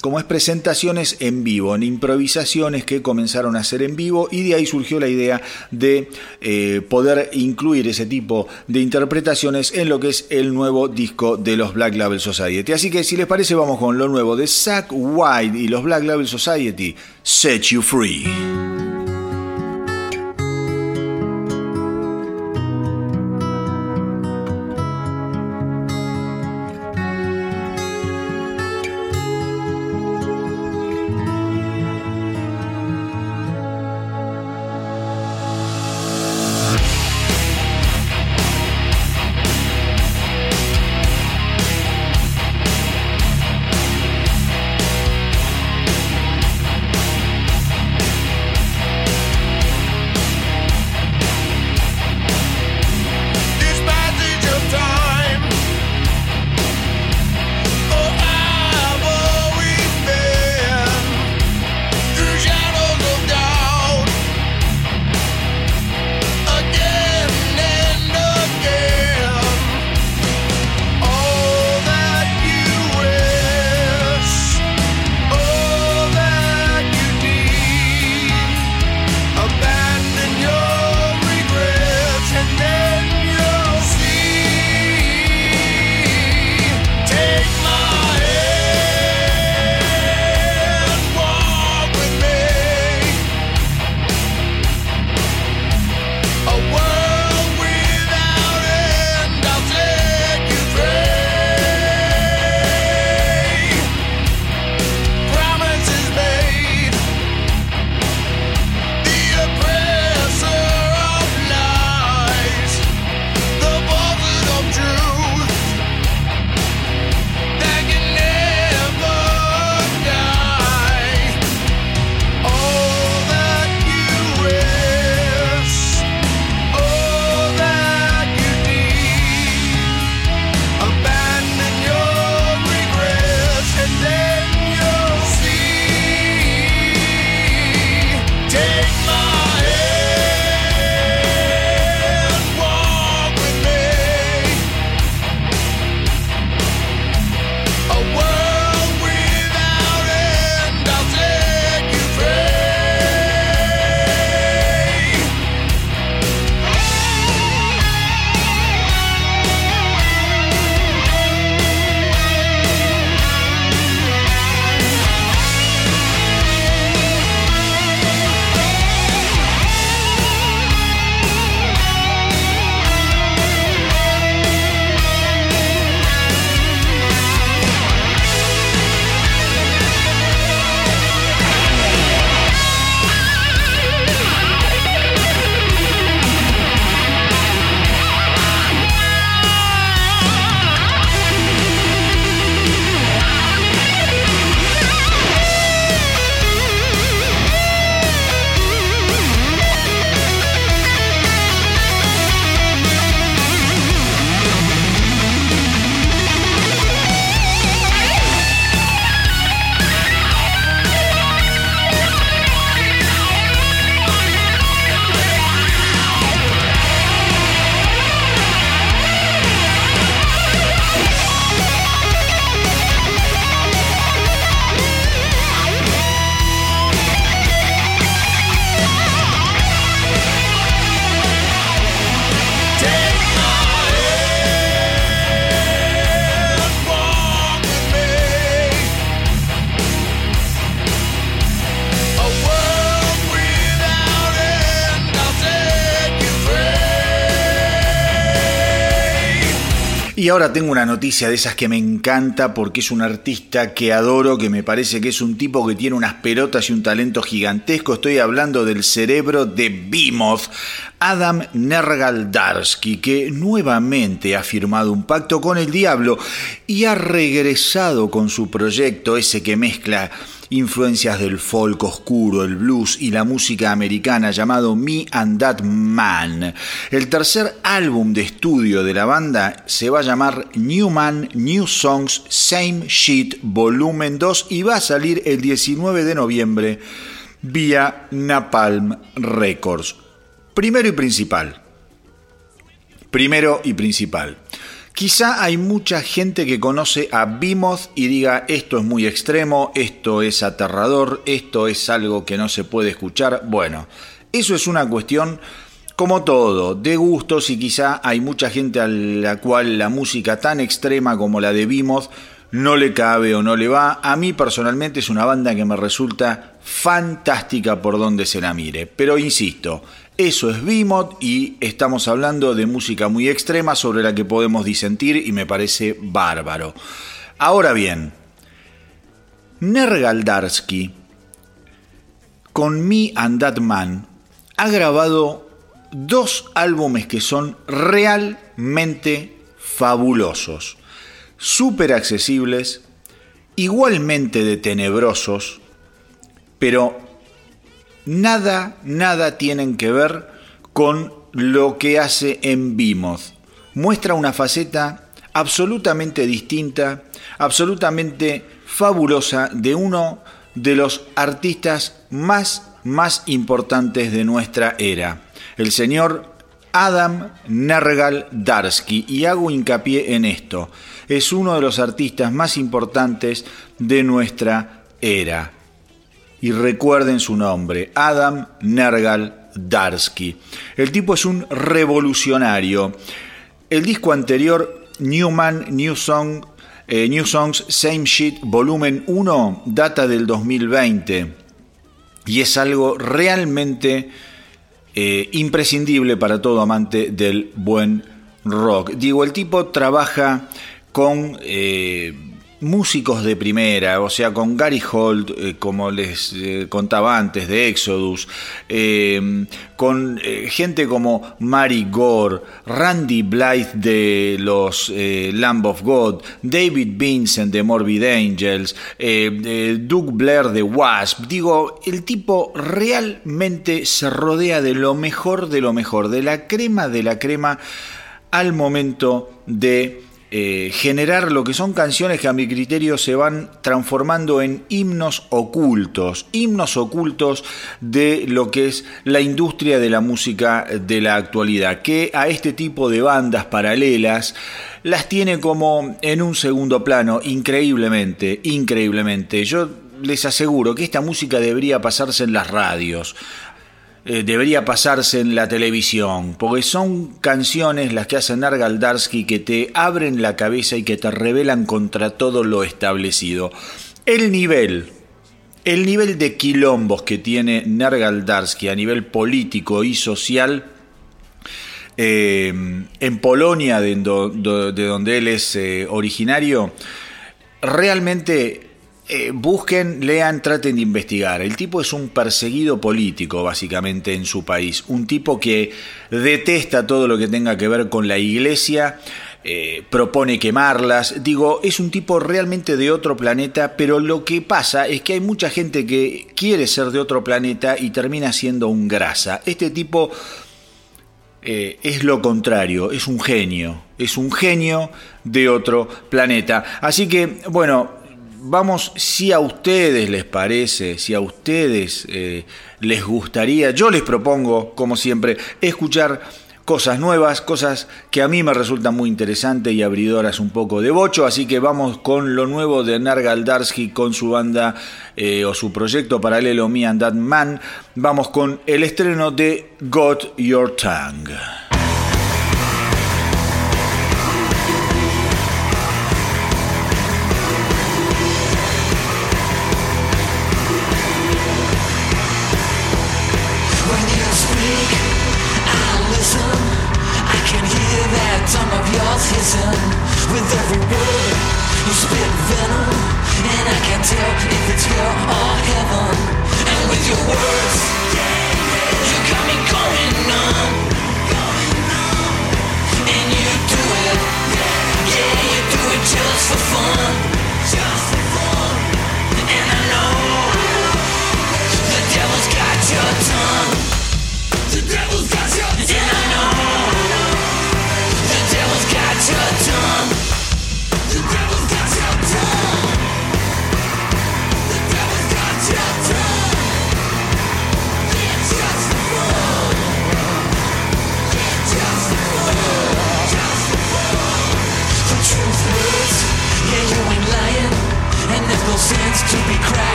como es presentaciones en vivo, en improvisaciones que comenzaron a hacer en vivo y de ahí surgió la idea de eh, poder incluir ese tipo de interpretaciones en lo que es el nuevo disco de los Black Label Society. Así que si les parece vamos con lo nuevo de Zack White y los Black Label Society, Set You Free. Ahora tengo una noticia de esas que me encanta porque es un artista que adoro, que me parece que es un tipo que tiene unas pelotas y un talento gigantesco. Estoy hablando del cerebro de Behemoth, Adam Nergaldarsky, que nuevamente ha firmado un pacto con el diablo y ha regresado con su proyecto, ese que mezcla influencias del folk oscuro, el blues y la música americana llamado Me and That Man. El tercer álbum de estudio de la banda se va a llamar New Man, New Songs, Same Shit, volumen 2 y va a salir el 19 de noviembre vía Napalm Records. Primero y principal. Primero y principal. Quizá hay mucha gente que conoce a Behemoth y diga esto es muy extremo, esto es aterrador, esto es algo que no se puede escuchar. Bueno, eso es una cuestión como todo, de gustos y quizá hay mucha gente a la cual la música tan extrema como la de Behemoth no le cabe o no le va. A mí personalmente es una banda que me resulta fantástica por donde se la mire. Pero insisto, eso es Behemoth y estamos hablando de música muy extrema sobre la que podemos disentir y me parece bárbaro. Ahora bien, Nergaldarsky con Me and That Man ha grabado dos álbumes que son realmente fabulosos, súper accesibles, igualmente de tenebrosos, pero nada, nada tienen que ver con lo que hace en Behemoth. Muestra una faceta absolutamente distinta, absolutamente fabulosa de uno de los artistas más, más importantes de nuestra era, el señor Adam Nergal Darsky. Y hago hincapié en esto, es uno de los artistas más importantes de nuestra era y recuerden su nombre, Adam Nergal Darsky. El tipo es un revolucionario. El disco anterior, New Man, New Song, eh, New Songs, Same Shit, volumen 1, data del 2020. Y es algo realmente eh, imprescindible para todo amante del buen rock. Digo, el tipo trabaja con... Eh, músicos de primera, o sea, con Gary Holt, eh, como les eh, contaba antes, de Exodus, eh, con gente como Mary Gore, Randy Blythe de los Lamb of God, David Vincent de Morbid Angels, Doug Blair de Wasp. Digo, el tipo realmente se rodea de lo mejor de lo mejor, de la crema de la crema al momento de eh, generar lo que son canciones que a mi criterio se van transformando en himnos ocultos, himnos ocultos de lo que es la industria de la música de la actualidad, que a este tipo de bandas paralelas las tiene como en un segundo plano, increíblemente, increíblemente. Yo les aseguro que esta música debería pasarse en las radios eh, debería pasarse en la televisión, porque son canciones las que hacen Nargaldarsky que te abren la cabeza y que te revelan contra todo lo establecido. El nivel, el nivel de quilombos que tiene Nargaldarsky a nivel político y social eh, en Polonia, de, donde él es eh, originario, realmente eh, busquen, lean, traten de investigar. El tipo es un perseguido político, básicamente, en su país. Un tipo que detesta todo lo que tenga que ver con la iglesia. Eh, propone quemarlas. Digo, es un tipo realmente de otro planeta, pero lo que pasa es que hay mucha gente que quiere ser de otro planeta y termina siendo un grasa. Este tipo eh, es lo contrario, es un genio, es un genio de otro planeta. Así que, bueno, vamos, si a ustedes les parece, si a ustedes eh, les gustaría, yo les propongo, como siempre, escuchar cosas nuevas, cosas que a mí me resultan muy interesantes y abridoras un poco de bocho, así que vamos con lo nuevo de Nargal Darsky con su banda eh, o su proyecto paralelo Me and That Man, vamos con el estreno de Got Your Tongue. Tell if it's hell or heaven. And with your words,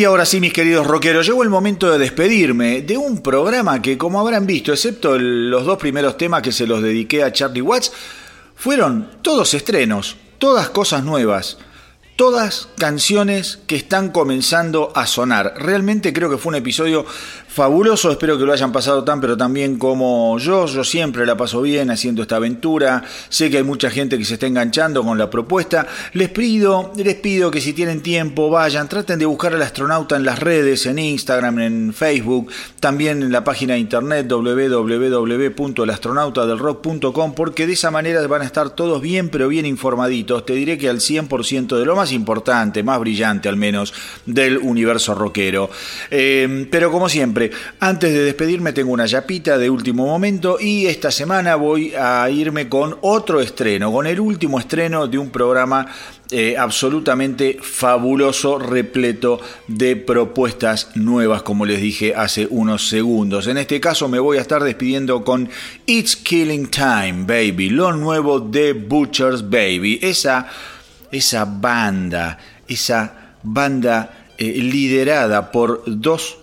Y ahora sí, mis queridos rockeros, llegó el momento de despedirme de un programa que, como habrán visto, excepto los dos primeros temas que se los dediqué a Charlie Watts, fueron todos estrenos, todas cosas nuevas, todas canciones que están comenzando a sonar. Realmente creo que fue un episodio fabuloso, espero que lo hayan pasado tan pero tan bien como yo. Yo siempre la paso bien haciendo esta aventura. Sé que hay mucha gente que se está enganchando con la propuesta. Les pido, les pido que si tienen tiempo vayan, traten de buscar al astronauta en las redes, en Instagram, en Facebook, también en la página de internet www.elastronautadelrock.com porque de esa manera van a estar todos bien pero bien informaditos. Te diré que al 100% de lo más importante, más brillante al menos, del universo rockero. Eh, pero como siempre, antes de despedirme tengo una yapita de último momento y esta semana voy a irme con otro estreno, con el último estreno de un programa eh, absolutamente fabuloso, repleto de propuestas nuevas, como les dije hace unos segundos. En este caso me voy a estar despidiendo con It's Killing Time, Baby, lo nuevo de Butcher's Baby, esa, esa banda, esa banda eh, liderada por dos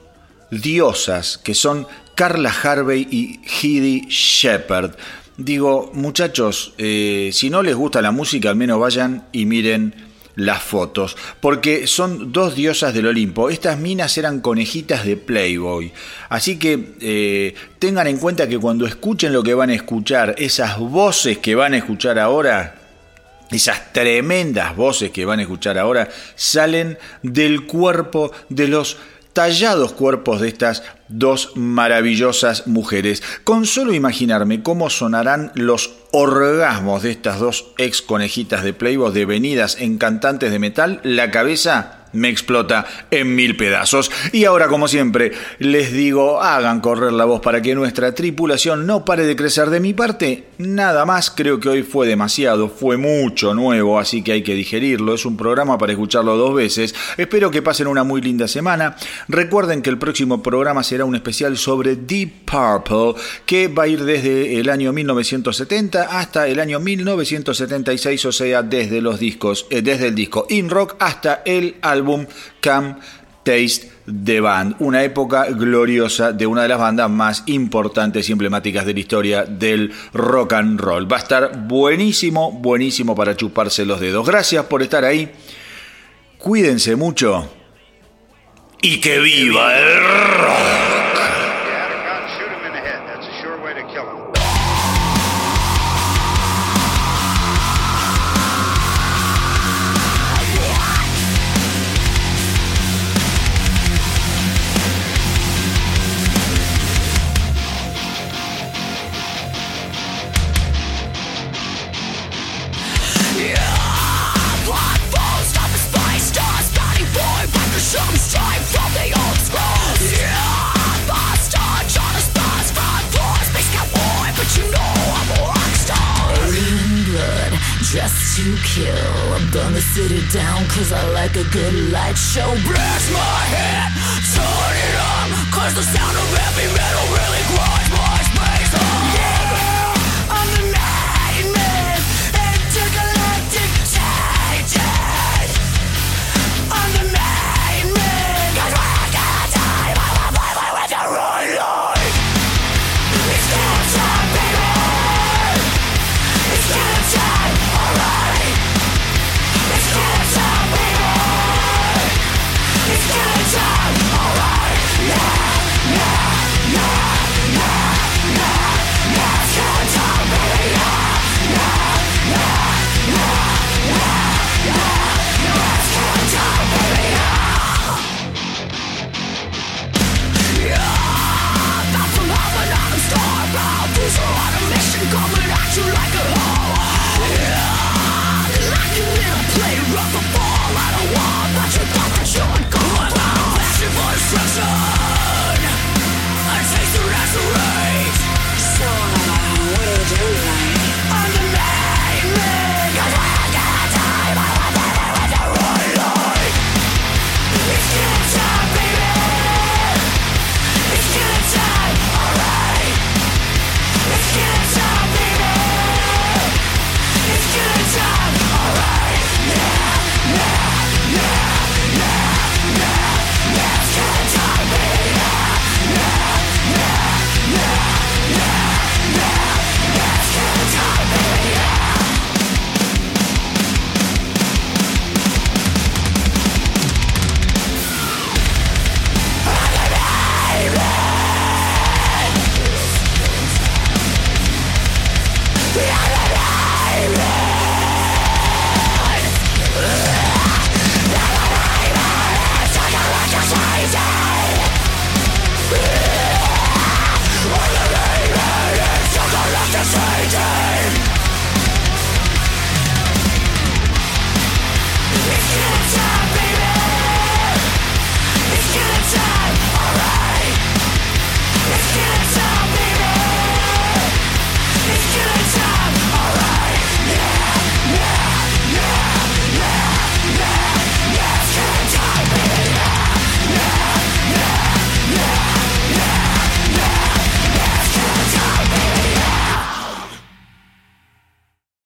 diosas que son Carla Harvey y Heidi Shepard. Digo, muchachos, eh, si no les gusta la música, al menos vayan y miren las fotos, porque son dos diosas del Olimpo. Estas minas eran conejitas de Playboy. Así que eh, tengan en cuenta que cuando escuchen lo que van a escuchar, esas voces que van a escuchar ahora, esas tremendas voces que van a escuchar ahora salen del cuerpo de los tallados cuerpos de estas dos maravillosas mujeres. Con solo imaginarme cómo sonarán los orgasmos de estas dos ex conejitas de Playboy devenidas en cantantes de metal, la cabeza me explota en mil pedazos. Y ahora, como siempre, les digo, hagan correr la voz para que nuestra tripulación no pare de crecer de mi parte. Nada más, creo que hoy fue demasiado, fue mucho nuevo, así que hay que digerirlo. Es un programa para escucharlo dos veces. Espero que pasen una muy linda semana. Recuerden que el próximo programa será un especial sobre Deep Purple, que va a ir desde el año 1970 hasta el año 1976, o sea, desde los discos, eh, desde el disco In Rock hasta el álbum Come Taste the Band, una época gloriosa de una de las bandas más importantes y emblemáticas de la historia del rock and roll. Va a estar buenísimo, buenísimo para chuparse los dedos. Gracias por estar ahí. Cuídense mucho y que viva el rock.